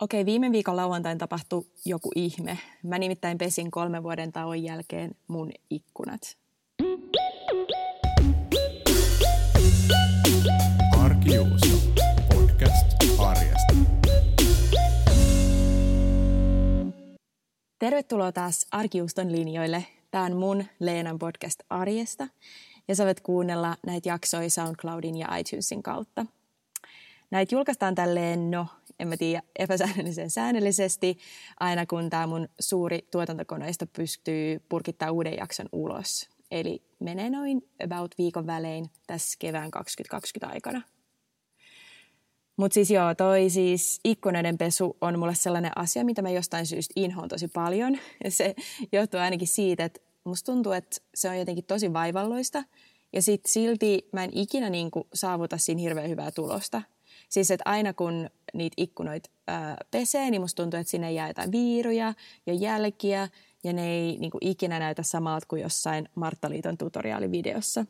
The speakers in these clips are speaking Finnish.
Okei, viime viikon lauantain tapahtui joku ihme. Mä nimittäin pesin kolmen vuoden tauon jälkeen mun ikkunat. Arkijuusto. Podcast arjesta. Tervetuloa taas Arkiuston linjoille. Tämä on mun Leenan podcast arjesta ja sä voit kuunnella näitä jaksoja SoundCloudin ja iTunesin kautta. Näitä julkaistaan tälleen, no en mä tiedä, epäsäännöllisen säännöllisesti, aina kun tämä mun suuri tuotantokoneisto pystyy purkittaa uuden jakson ulos. Eli menee noin about viikon välein tässä kevään 2020 aikana. Mutta siis joo, toi siis ikkunoiden pesu on mulle sellainen asia, mitä mä jostain syystä inhoon tosi paljon. Se johtuu ainakin siitä, että musta tuntuu, että se on jotenkin tosi vaivalloista. Ja sit silti mä en ikinä niinku saavuta siinä hirveän hyvää tulosta. Siis että aina kun niitä ikkunoita ää, pesee, niin musta tuntuu, että sinne jää jotain viiruja ja jälkiä, ja ne ei niin kuin, ikinä näytä samalta kuin jossain Marttaliiton tutoriaalivideossa.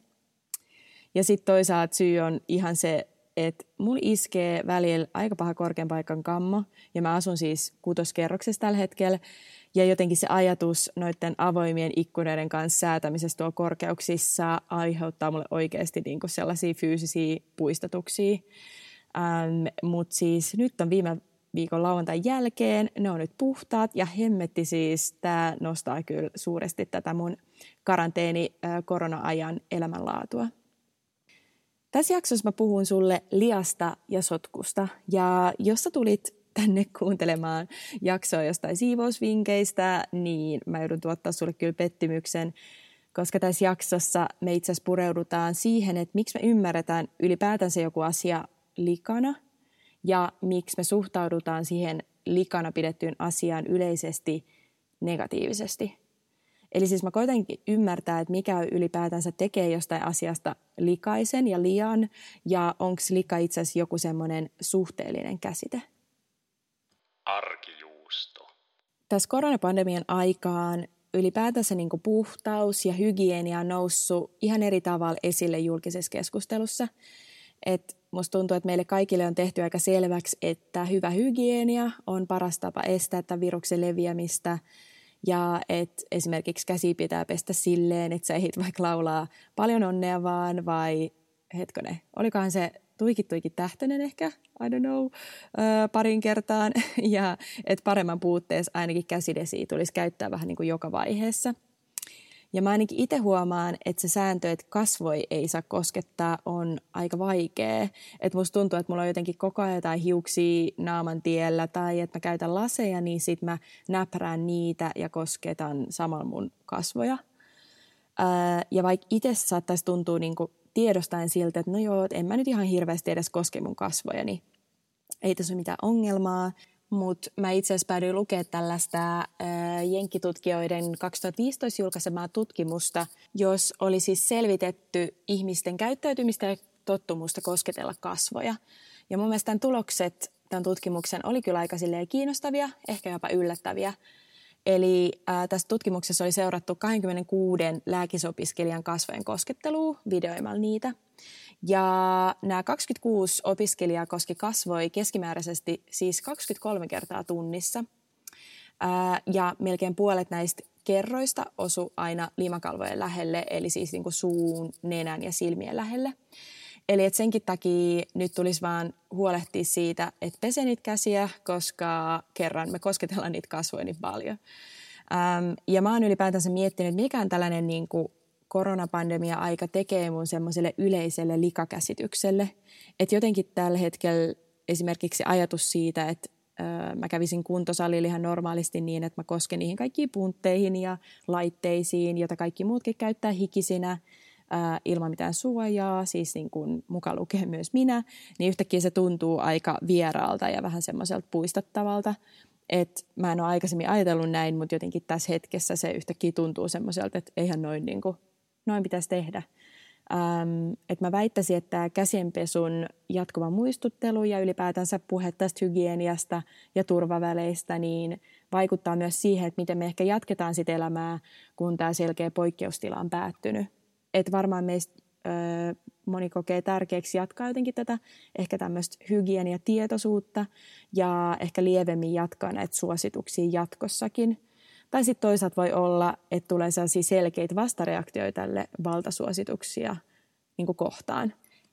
Ja sitten toisaalta syy on ihan se, että mulla iskee välillä aika paha korkean paikan kammo, ja mä asun siis kutoskerroksessa tällä hetkellä, ja jotenkin se ajatus noiden avoimien ikkunoiden kanssa säätämisestä tuolla korkeuksissa aiheuttaa mulle oikeasti niin kuin sellaisia fyysisiä puistatuksia. Ähm, Mutta siis nyt on viime viikon lauantain jälkeen, ne on nyt puhtaat ja hemmetti siis, tämä nostaa kyllä suuresti tätä mun karanteeni korona-ajan elämänlaatua. Tässä jaksossa mä puhun sulle liasta ja sotkusta ja jos sä tulit tänne kuuntelemaan jaksoa jostain siivousvinkeistä, niin mä joudun tuottaa sulle kyllä pettymyksen, koska tässä jaksossa me itse asiassa pureudutaan siihen, että miksi me ymmärretään ylipäätänsä joku asia likana ja miksi me suhtaudutaan siihen likana pidettyyn asiaan yleisesti negatiivisesti. Eli siis mä koitankin ymmärtää, että mikä ylipäätänsä tekee jostain asiasta likaisen ja lian, ja onko lika itse asiassa joku semmoinen suhteellinen käsite. Arkijuusto. Tässä koronapandemian aikaan ylipäätänsä niin puhtaus ja hygienia on noussut ihan eri tavalla esille julkisessa keskustelussa. Et musta tuntuu, että meille kaikille on tehty aika selväksi, että hyvä hygienia on paras tapa estää tämän viruksen leviämistä. Ja että esimerkiksi käsi pitää pestä silleen, että sä ehdit vaikka laulaa paljon onnea vaan vai hetkone, olikohan se tuikit tuikit tähtönen ehkä, I don't know, öö, parin kertaan. Ja että paremman puutteessa ainakin käsidesiä tulisi käyttää vähän niin kuin joka vaiheessa – ja mä ainakin itse huomaan, että se sääntö, että kasvoi ei saa koskettaa, on aika vaikea. Että musta tuntuu, että mulla on jotenkin koko ajan jotain hiuksia naaman tiellä tai että mä käytän laseja, niin sit mä näprään niitä ja kosketan samalla mun kasvoja. Ää, ja vaikka itse saattaisi tuntua niin tiedostaen siltä, että no joo, en mä nyt ihan hirveästi edes koske mun kasvoja, niin ei tässä ole mitään ongelmaa. Mutta mä itse asiassa päädyin lukemaan tällaista äh, jenkkitutkijoiden 2015 julkaisemaa tutkimusta, jos oli siis selvitetty ihmisten käyttäytymistä ja tottumusta kosketella kasvoja. Ja mun mielestä tämän tulokset tämän tutkimuksen oli kyllä aika kiinnostavia, ehkä jopa yllättäviä. Eli äh, tässä tutkimuksessa oli seurattu 26 lääkisopiskelijan kasvojen koskettelua videoimalla niitä – ja nämä 26 opiskelijaa koski kasvoi keskimääräisesti siis 23 kertaa tunnissa. Ja melkein puolet näistä kerroista osu aina limakalvojen lähelle, eli siis niin kuin suun, nenän ja silmien lähelle. Eli et senkin takia nyt tulisi vaan huolehtia siitä, että pese niitä käsiä, koska kerran me kosketellaan niitä kasvoja niin paljon. Ähm, ja mä oon ylipäätänsä miettinyt, mikä on tällainen niin kuin koronapandemia-aika tekee mun semmoiselle yleiselle likakäsitykselle. Että jotenkin tällä hetkellä esimerkiksi ajatus siitä, että mä kävisin kuntosalilla ihan normaalisti niin, että mä kosken niihin kaikkiin puntteihin ja laitteisiin, joita kaikki muutkin käyttää hikisinä ilman mitään suojaa, siis niin kuin mukaan lukee myös minä, niin yhtäkkiä se tuntuu aika vieraalta ja vähän semmoiselta puistattavalta. Et mä en ole aikaisemmin ajatellut näin, mutta jotenkin tässä hetkessä se yhtäkkiä tuntuu semmoiselta, että eihän noin niin kuin noin pitäisi tehdä. Ähm, että mä väittäisin, että käsienpesun jatkuva muistuttelu ja ylipäätänsä puhe tästä hygieniasta ja turvaväleistä niin vaikuttaa myös siihen, että miten me ehkä jatketaan sitä elämää, kun tämä selkeä poikkeustila on päättynyt. Että varmaan meistä ö, moni kokee tärkeäksi jatkaa jotenkin tätä ehkä tämmöistä hygieniatietoisuutta ja ehkä lievemmin jatkaa näitä suosituksia jatkossakin. Tai sitten toisaalta voi olla, että tulee sellaisia selkeitä vastareaktioita tälle valtasuosituksia niin kohtaan.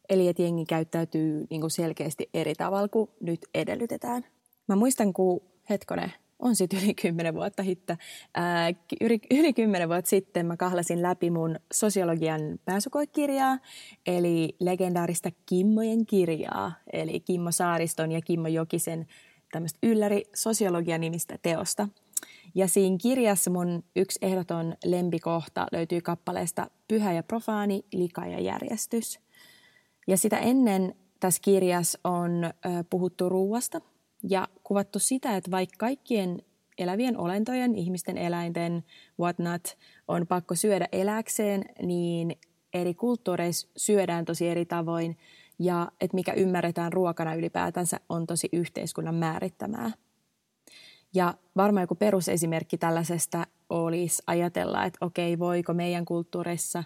Eli että jengi käyttäytyy niin selkeästi eri tavalla kuin nyt edellytetään. Mä muistan, kun hetkone, on sitten yli kymmenen vuotta hitta. Ää, yli, yli kymmenen vuotta sitten mä kahlasin läpi mun sosiologian pääsykoekirjaa, eli legendaarista Kimmojen kirjaa, eli Kimmo Saariston ja Kimmo Jokisen tämmöistä ylläri sosiologian nimistä teosta. Ja siinä kirjassa mun yksi ehdoton lempikohta löytyy kappaleesta Pyhä ja profaani, lika ja järjestys. Ja sitä ennen tässä kirjassa on puhuttu ruuasta – ja kuvattu sitä, että vaikka kaikkien elävien olentojen, ihmisten, eläinten, whatnot, on pakko syödä eläkseen, niin eri kulttuureissa syödään tosi eri tavoin ja että mikä ymmärretään ruokana ylipäätänsä on tosi yhteiskunnan määrittämää. Ja varmaan joku perusesimerkki tällaisesta olisi ajatella, että okei, voiko meidän kulttuurissa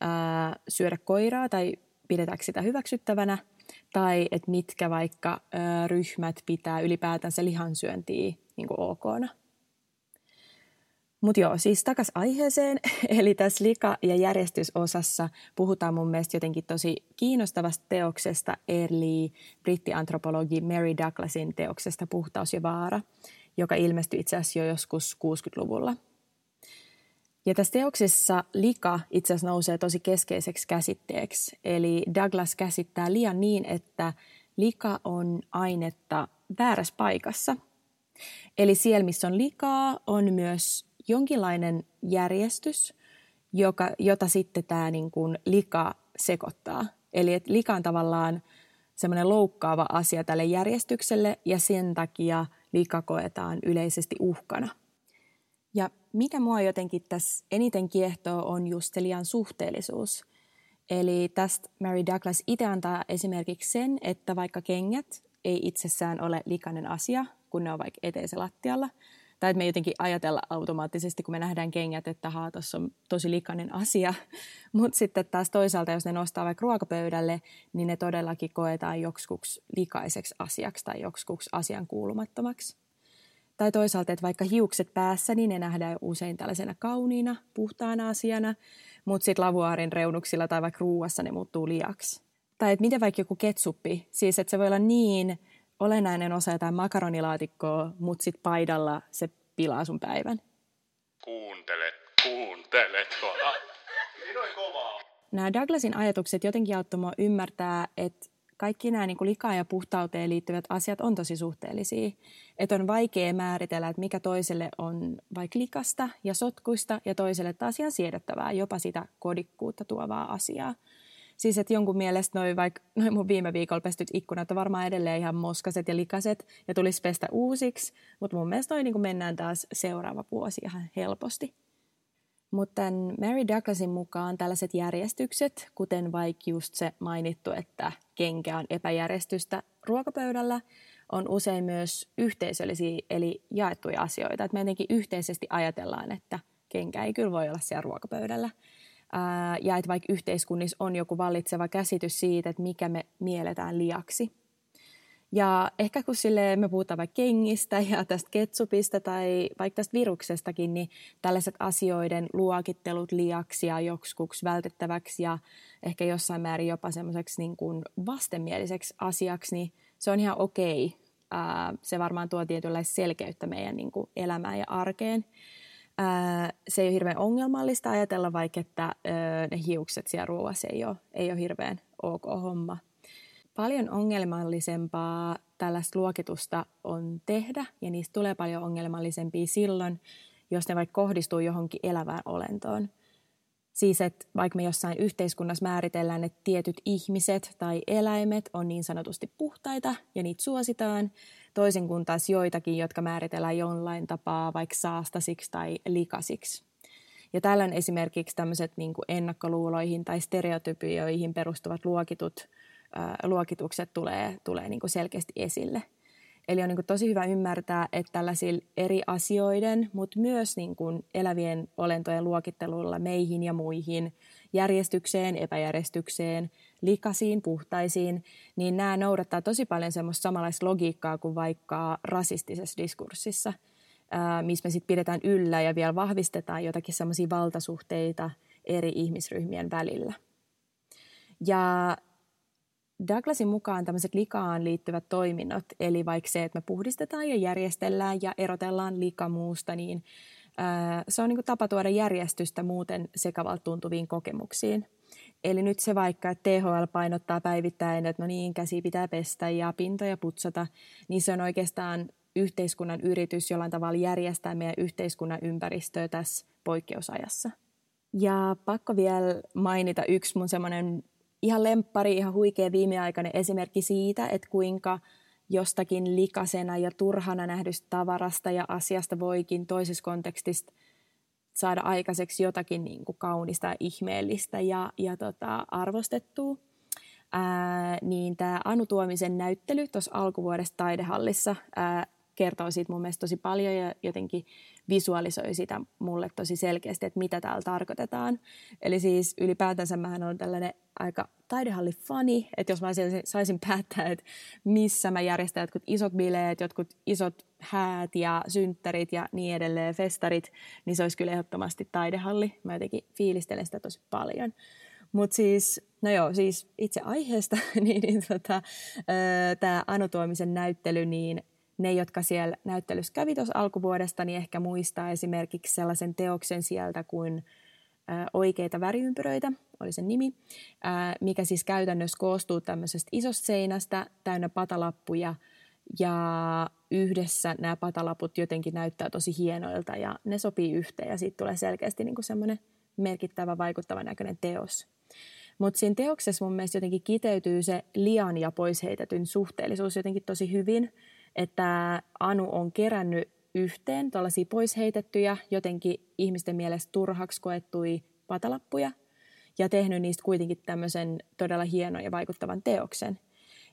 ää, syödä koiraa tai pidetäänkö sitä hyväksyttävänä – tai että mitkä vaikka ö, ryhmät pitää ylipäätänsä lihansyöntiä niin okona. Mutta joo, siis takas aiheeseen. Eli tässä lika- ja järjestysosassa puhutaan mun mielestä jotenkin tosi kiinnostavasta teoksesta, eli brittiantropologi Mary Douglasin teoksesta Puhtaus ja vaara, joka ilmestyi itse asiassa jo joskus 60-luvulla – ja tässä teoksessa lika itse asiassa nousee tosi keskeiseksi käsitteeksi. Eli Douglas käsittää liian niin, että lika on ainetta väärässä paikassa. Eli siellä, missä on likaa, on myös jonkinlainen järjestys, joka, jota sitten tämä niin kuin lika sekoittaa. Eli että lika on tavallaan semmoinen loukkaava asia tälle järjestykselle ja sen takia lika koetaan yleisesti uhkana. Ja mikä mua jotenkin tässä eniten kiehtoo on just se liian suhteellisuus. Eli tästä Mary Douglas itse antaa esimerkiksi sen, että vaikka kengät ei itsessään ole likainen asia, kun ne on vaikka eteisen lattialla, tai että me jotenkin ajatella automaattisesti, kun me nähdään kengät, että haa, tuossa on tosi likainen asia. Mutta sitten taas toisaalta, jos ne nostaa vaikka ruokapöydälle, niin ne todellakin koetaan joksikuksi likaiseksi asiaksi tai joksikuksi asian kuulumattomaksi. Tai toisaalta, että vaikka hiukset päässä, niin ne nähdään usein tällaisena kauniina, puhtaana asiana, mutta sitten lavuaarin reunuksilla tai vaikka ruuassa ne muuttuu liaksi. Tai että miten vaikka joku ketsuppi, siis että se voi olla niin olennainen osa jotain makaronilaatikkoa, mutta sitten paidalla se pilaa sun päivän. Kuuntele, kuuntele kovaa. Nämä Douglasin ajatukset jotenkin auttoi ymmärtää, että kaikki nämä niin kuin likaan ja puhtauteen liittyvät asiat on tosi suhteellisia. Että on vaikea määritellä, että mikä toiselle on vaikka likasta ja sotkuista ja toiselle taas ihan siedettävää, jopa sitä kodikkuutta tuovaa asiaa. Siis että jonkun mielestä noin vaikka noin mun viime viikolla pestyt ikkunat on varmaan edelleen ihan moskaset ja likaset ja tulisi pestä uusiksi, mutta mun mielestä noin niin mennään taas seuraava vuosi ihan helposti. Mutta Mary Douglasin mukaan tällaiset järjestykset, kuten vaikka just se mainittu, että kenkä on epäjärjestystä ruokapöydällä, on usein myös yhteisöllisiä eli jaettuja asioita. Että me jotenkin yhteisesti ajatellaan, että kenkä ei kyllä voi olla siellä ruokapöydällä. Ja että vaikka yhteiskunnissa on joku vallitseva käsitys siitä, että mikä me mielletään liaksi – ja ehkä kun sille me puhutaan vaikka kengistä ja tästä ketsupista tai vaikka tästä viruksestakin, niin tällaiset asioiden luokittelut liaksi ja joksikuksi vältettäväksi ja ehkä jossain määrin jopa semmoiseksi niin kuin vastenmieliseksi asiaksi, niin se on ihan okei. Ää, se varmaan tuo tietynlaista selkeyttä meidän niin kuin elämään ja arkeen. Se ei ole hirveän ongelmallista ajatella vaikka, että ne hiukset siellä ruoassa ei ole, ei ole hirveän ok homma – paljon ongelmallisempaa tällaista luokitusta on tehdä, ja niistä tulee paljon ongelmallisempia silloin, jos ne vaikka kohdistuu johonkin elävään olentoon. Siis, että vaikka me jossain yhteiskunnassa määritellään, että tietyt ihmiset tai eläimet on niin sanotusti puhtaita ja niitä suositaan, toisin kuin taas joitakin, jotka määritellään jollain tapaa vaikka saastasiksi tai likasiksi. Ja tällöin esimerkiksi tämmöiset niin ennakkoluuloihin tai stereotypioihin perustuvat luokitut luokitukset tulee, tulee niin kuin selkeästi esille. Eli on niin kuin tosi hyvä ymmärtää, että tällaisilla eri asioiden, mutta myös niin kuin elävien olentojen luokittelulla meihin ja muihin järjestykseen, epäjärjestykseen, likasiin, puhtaisiin, niin nämä noudattaa tosi paljon semmoista samanlaista logiikkaa kuin vaikka rasistisessa diskurssissa, missä me sitten pidetään yllä ja vielä vahvistetaan jotakin semmoisia valtasuhteita eri ihmisryhmien välillä. Ja Douglasin mukaan tämmöiset likaan liittyvät toiminnot, eli vaikka se, että me puhdistetaan ja järjestellään ja erotellaan lika muusta, niin se on niin tapa tuoda järjestystä muuten sekavalta tuntuviin kokemuksiin. Eli nyt se vaikka, että THL painottaa päivittäin, että no niin, käsi pitää pestä ja pintoja putsata, niin se on oikeastaan yhteiskunnan yritys jollain tavalla järjestää meidän yhteiskunnan ympäristöä tässä poikkeusajassa. Ja pakko vielä mainita yksi mun semmoinen ihan lemppari, ihan huikea viimeaikainen esimerkki siitä, että kuinka jostakin likasena ja turhana nähdystä tavarasta ja asiasta voikin toisessa kontekstista saada aikaiseksi jotakin niin kuin kaunista ja ihmeellistä ja, ja tota, arvostettua. Ää, niin tämä Anu Tuomisen näyttely tuossa alkuvuodesta taidehallissa ää, kertoo siitä mun mielestä tosi paljon ja jotenkin visualisoi sitä mulle tosi selkeästi, että mitä täällä tarkoitetaan. Eli siis ylipäätänsä mähän on tällainen aika taidehallifani, että jos mä saisin päättää, että missä mä järjestän jotkut isot bileet, jotkut isot häät ja synttärit ja niin edelleen, festarit, niin se olisi kyllä ehdottomasti taidehalli. Mä jotenkin fiilistelen sitä tosi paljon. Mutta siis, no joo, siis itse aiheesta, niin, niin tota, tämä Anu Tuomisen näyttely, niin ne, jotka siellä näyttelyssä kävi tuossa alkuvuodesta, niin ehkä muistaa esimerkiksi sellaisen teoksen sieltä kuin Oikeita väriympyröitä, oli sen nimi, mikä siis käytännössä koostuu tämmöisestä isosta seinästä täynnä patalappuja, ja yhdessä nämä patalaput jotenkin näyttää tosi hienoilta ja ne sopii yhteen ja siitä tulee selkeästi niin semmoinen merkittävä, vaikuttava näköinen teos. Mutta siinä teoksessa mun mielestä jotenkin kiteytyy se lian ja pois heitetyn suhteellisuus jotenkin tosi hyvin – että Anu on kerännyt yhteen tällaisia pois heitettyjä, jotenkin ihmisten mielestä turhaksi koettui patalappuja ja tehnyt niistä kuitenkin tämmöisen todella hienon ja vaikuttavan teoksen.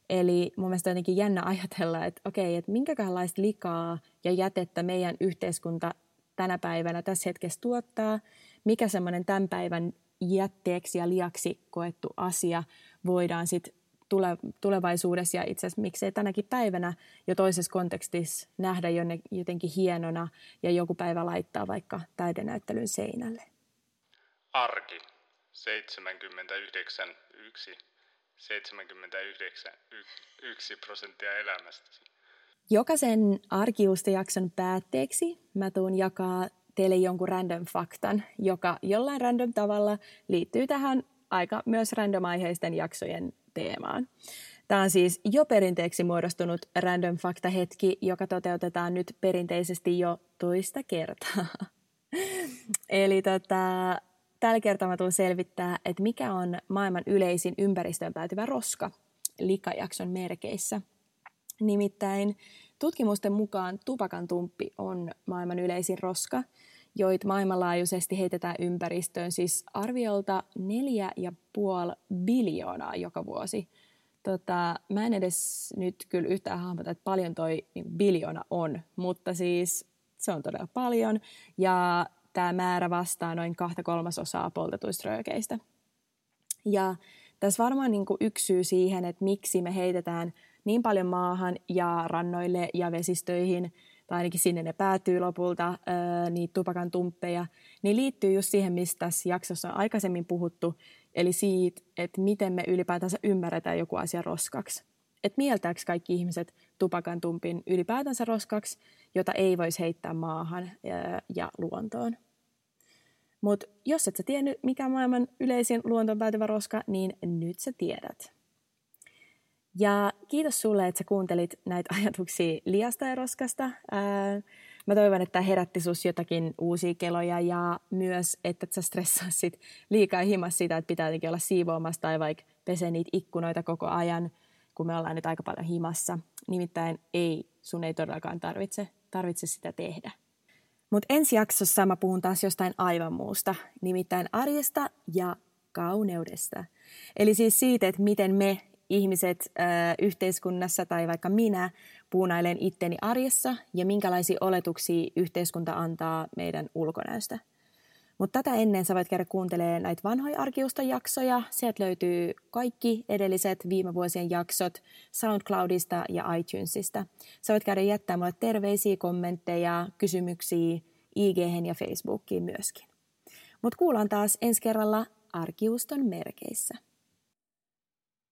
Eli mun mielestä jotenkin jännä ajatella, että okei, että minkälaista likaa ja jätettä meidän yhteiskunta tänä päivänä tässä hetkessä tuottaa, mikä semmoinen tämän päivän jätteeksi ja liaksi koettu asia voidaan sitten tule, tulevaisuudessa ja itse asiassa miksei tänäkin päivänä jo toisessa kontekstissa nähdä jonne, jotenkin hienona ja joku päivä laittaa vaikka taidenäyttelyn seinälle. Arki 79 1 79 1 prosenttia elämästäsi. Jokaisen arkiusta-jakson päätteeksi mä tuun jakaa teille jonkun random faktan, joka jollain random tavalla liittyy tähän aika myös random-aiheisten jaksojen teemaan. Tämä on siis jo perinteeksi muodostunut random fakta-hetki, joka toteutetaan nyt perinteisesti jo toista kertaa. Eli tota, tällä kertaa mä tulen selvittää, että mikä on maailman yleisin ympäristöön päätyvä roska likajakson merkeissä. Nimittäin tutkimusten mukaan tupakan tumppi on maailman yleisin roska, joita maailmanlaajuisesti heitetään ympäristöön siis arviolta 4,5 biljoonaa joka vuosi. Tota, mä en edes nyt kyllä yhtään hahmota, että paljon toi niin biljoona on, mutta siis se on todella paljon. Ja tämä määrä vastaa noin kahta kolmasosaa poltetuista röökeistä. Ja tässä varmaan niin kuin yksi syy siihen, että miksi me heitetään niin paljon maahan ja rannoille ja vesistöihin – tai ainakin sinne ne päätyy lopulta, niitä tupakan tumppeja, niin liittyy just siihen, mistä tässä jaksossa on aikaisemmin puhuttu, eli siitä, että miten me ylipäätänsä ymmärretään joku asia roskaksi. Että mieltääkö kaikki ihmiset tupakan tumpin ylipäätänsä roskaksi, jota ei voisi heittää maahan ja, luontoon. Mutta jos et sä tiennyt, mikä maailman yleisin luontoon päätyvä roska, niin nyt sä tiedät. Ja kiitos sulle, että sä kuuntelit näitä ajatuksia liasta ja roskasta. Ää, mä toivon, että herätti sus jotakin uusia keloja ja myös, että et sä stressaisit liikaa himas sitä, että pitää jotenkin olla siivoamassa tai vaikka pesee niitä ikkunoita koko ajan, kun me ollaan nyt aika paljon himassa. Nimittäin ei, sun ei todellakaan tarvitse, tarvitse sitä tehdä. Mutta ensi jaksossa mä puhun taas jostain aivan muusta, nimittäin arjesta ja kauneudesta. Eli siis siitä, että miten me ihmiset ö, yhteiskunnassa tai vaikka minä puunailen itteni arjessa ja minkälaisia oletuksia yhteiskunta antaa meidän ulkonäöstä. Mutta tätä ennen sä voit käydä kuuntelemaan näitä vanhoja Arkiuston jaksoja. Sieltä löytyy kaikki edelliset viime vuosien jaksot SoundCloudista ja iTunesista. Sä voit käydä jättää mulle terveisiä, kommentteja, kysymyksiä ig ja Facebookiin myöskin. Mutta kuullaan taas ensi kerralla Arkiuston merkeissä.